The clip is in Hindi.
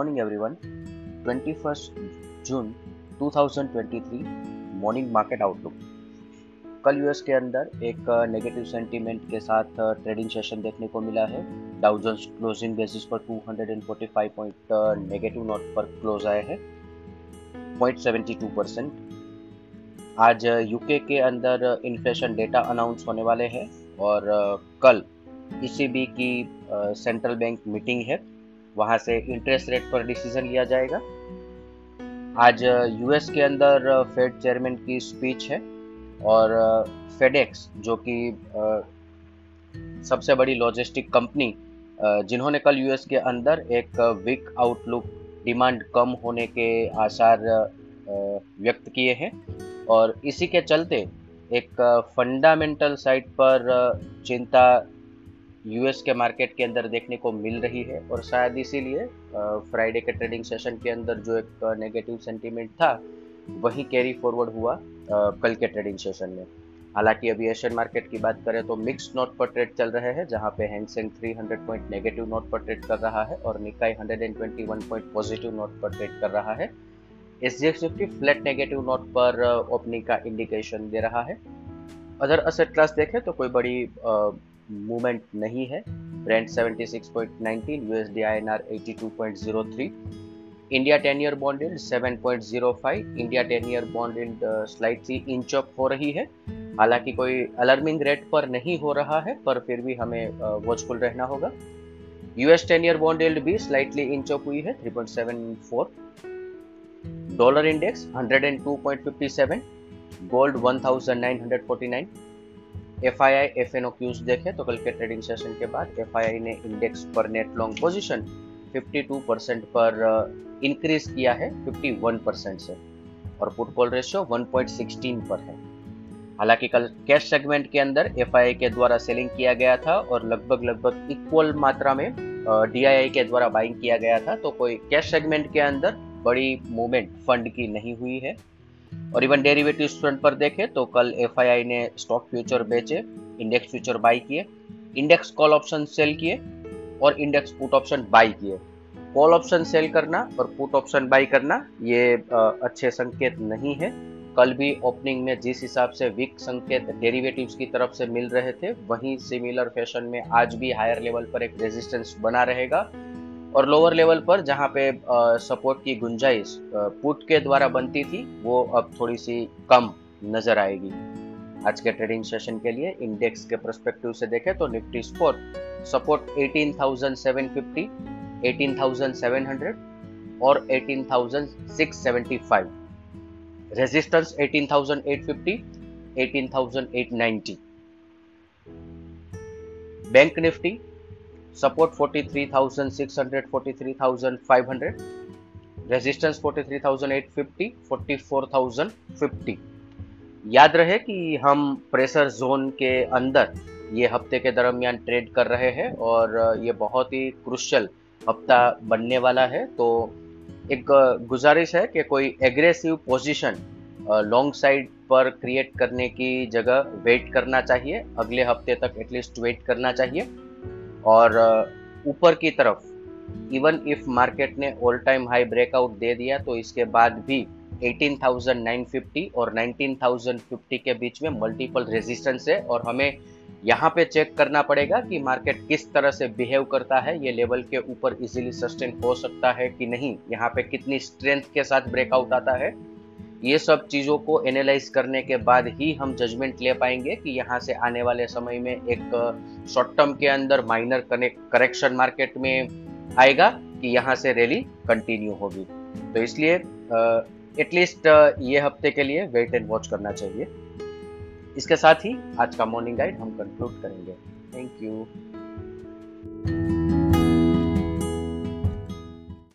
morning, everyone. 21st June 2023 morning market outlook कल यूएस के अंदर एक नेगेटिव सेंटीमेंट के साथ ट्रेडिंग सेशन देखने को मिला है। डाउजन्स क्लोजिंग बेसिस पर 245 पॉइंट नेगेटिव नोट पर क्लोज आए हैं। 0.72 परसेंट आज यूके के अंदर इन्फ्लेशन डेटा अनाउंस होने वाले हैं और कल ईसीबी की सेंट्रल बैंक मीटिंग है। वहाँ से इंटरेस्ट रेट पर डिसीज़न लिया जाएगा। आज यूएस के अंदर फेड चेयरमैन की स्पीच है और फेडेक्स जो कि सबसे बड़ी लॉजिस्टिक कंपनी जिन्होंने कल यूएस के अंदर एक वीक आउटलुक डिमांड कम होने के आसार व्यक्त किए हैं और इसी के चलते एक फंडामेंटल साइट पर चिंता यूएस के मार्केट के अंदर देखने को मिल रही है और शायद इसीलिए फ्राइडे के ट्रेडिंग सेशन के अंदर जो एक नेगेटिव सेंटीमेंट था, वही कैरी फॉरवर्ड हुआ कल के ट्रेडिंग सेशन में। हालाँकि अभी एशियन मार्केट की बात करें तो मिक्स नोट पर ट्रेड चल रहे हैं, जहाँ पे Hang Seng 300 point negative note पर ट्रेड कर रहा है और निकाई 121 पॉइंट पॉजिटिव नोट पर ट्रेड कर रहा है। S G flat negative note पर ओपनिंग का इंडिकेशन दे रहा है। अदर असेट क्लास देखें तो कोई बड़ी मूवमेंट नहीं है। Brent 76.19 USD INR 82.03 India 10 year bond yield 7.05 India 10 year bond yield slightly inch up हो रही है। हालाँकि कोई अलर्मिंग रेट पर नहीं हो रहा है पर फिर भी हमें वॉचफुल uh, रहना होगा। यूएस 10 ईयर बॉन्ड यील्ड भी स्लाइटली इंच अप हुई है 3.74 dollar index 102.57 gold 1949 F I I F N O cues देखे तो कल के ट्रेडिंग सेशन के बाद एफ़ आई आई ने इंडेक्स पर नेट लॉन्ग पोजिशन 52 परसेंट पर इंक्रीज uh, किया है 51 परसेंट से और पुट कॉल रेशियो 1.16 पर है। हालाँकि कल कैश सेगमेंट के अंदर एफआईआई के द्वारा सेलिंग किया गया था और लगभग लगभग इक्वल मात्रा में डी uh, के द्वारा बाइंग किया गया था तो कोई कैश सेगमेंट के अंदर बड़ी मूवमेंट फंड की नहीं हुई है। और इवन डेरिवेटिव फ्रंट पर देखें तो कल एफआईआई ने स्टॉक फ्यूचर बेचे इंडेक्स फ्यूचर बाई किए इंडेक्स कॉल ऑप्शन सेल किए और इंडेक्स पुट ऑप्शन बाई किए। कॉल ऑप्शन सेल करना और पुट ऑप्शन बाई करना, ये अच्छे संकेत नहीं है। कल भी ओपनिंग में जिस हिसाब से वीक संकेत डेरिवेटिव्स की तरफ़ से मिल रहे थे, वहीं सिमिलर फ़ैशन में आज भी हायर लेवल पर एक रेजिस्टेंस बना रहेगा। और लोअर लेवल पर जहाँ पे सपोर्ट की गुंजाइश पुट के द्वारा बनती थी वो अब थोड़ी सी कम नज़र आएगी। आज के ट्रेडिंग सेशन के लिए इंडेक्स के परस्पेक्टिव से देखें तो निफ्टी स्पोर्ट सपोर्ट 18,750, 18,700 और 18,675 resistance 18,850, 18,890 bank Nifty support 43600 43500 resistance 43850 44050 याद रहे कि हम प्रेशर जोन के अंदर ये हफ़्ते के दरमियान ट्रेड कर रहे हैं और ये बहुत ही क्रुशियल हफ़्ता बनने वाला है। तो एक गुजारिश है कि कोई एग्रेसिव पोजीशन लॉन्ग साइड पर क्रिएट करने की जगह वेट करना चाहिए। अगले हफ़्ते तक एटलीस्ट वेट करना चाहिए। और ऊपर की तरफ़ इवन इफ़ मार्केट ने ऑल टाइम हाई ब्रेकआउट दे दिया तो इसके बाद भी 18,950 और 19,050 के बीच में मल्टीपल रेजिस्टेंस है और हमें यहाँ पे चेक करना पड़ेगा कि मार्केट किस तरह से बिहेव करता है ये लेवल के ऊपर इजीली सस्टेन हो सकता है कि नहीं यहाँ पे कितनी स्ट्रेंथ के साथ ब्रेकआउट आता है। ये सब चीज़ों को एनालाइज करने के बाद ही हम जजमेंट ले पाएँगे कि यहाँ से आने वाले समय में एक शॉर्ट टर्म के अंदर माइनर करेक्शन मार्केट में आएगा कि यहाँ से रैली कंटिन्यू होगी। तो इसलिए एटलीस्ट ये हफ़्ते के लिए वेट एंड वॉच करना चाहिए। इसके साथ ही आज का मॉर्निंग गाइड हम कंक्लूड करेंगे। Thank you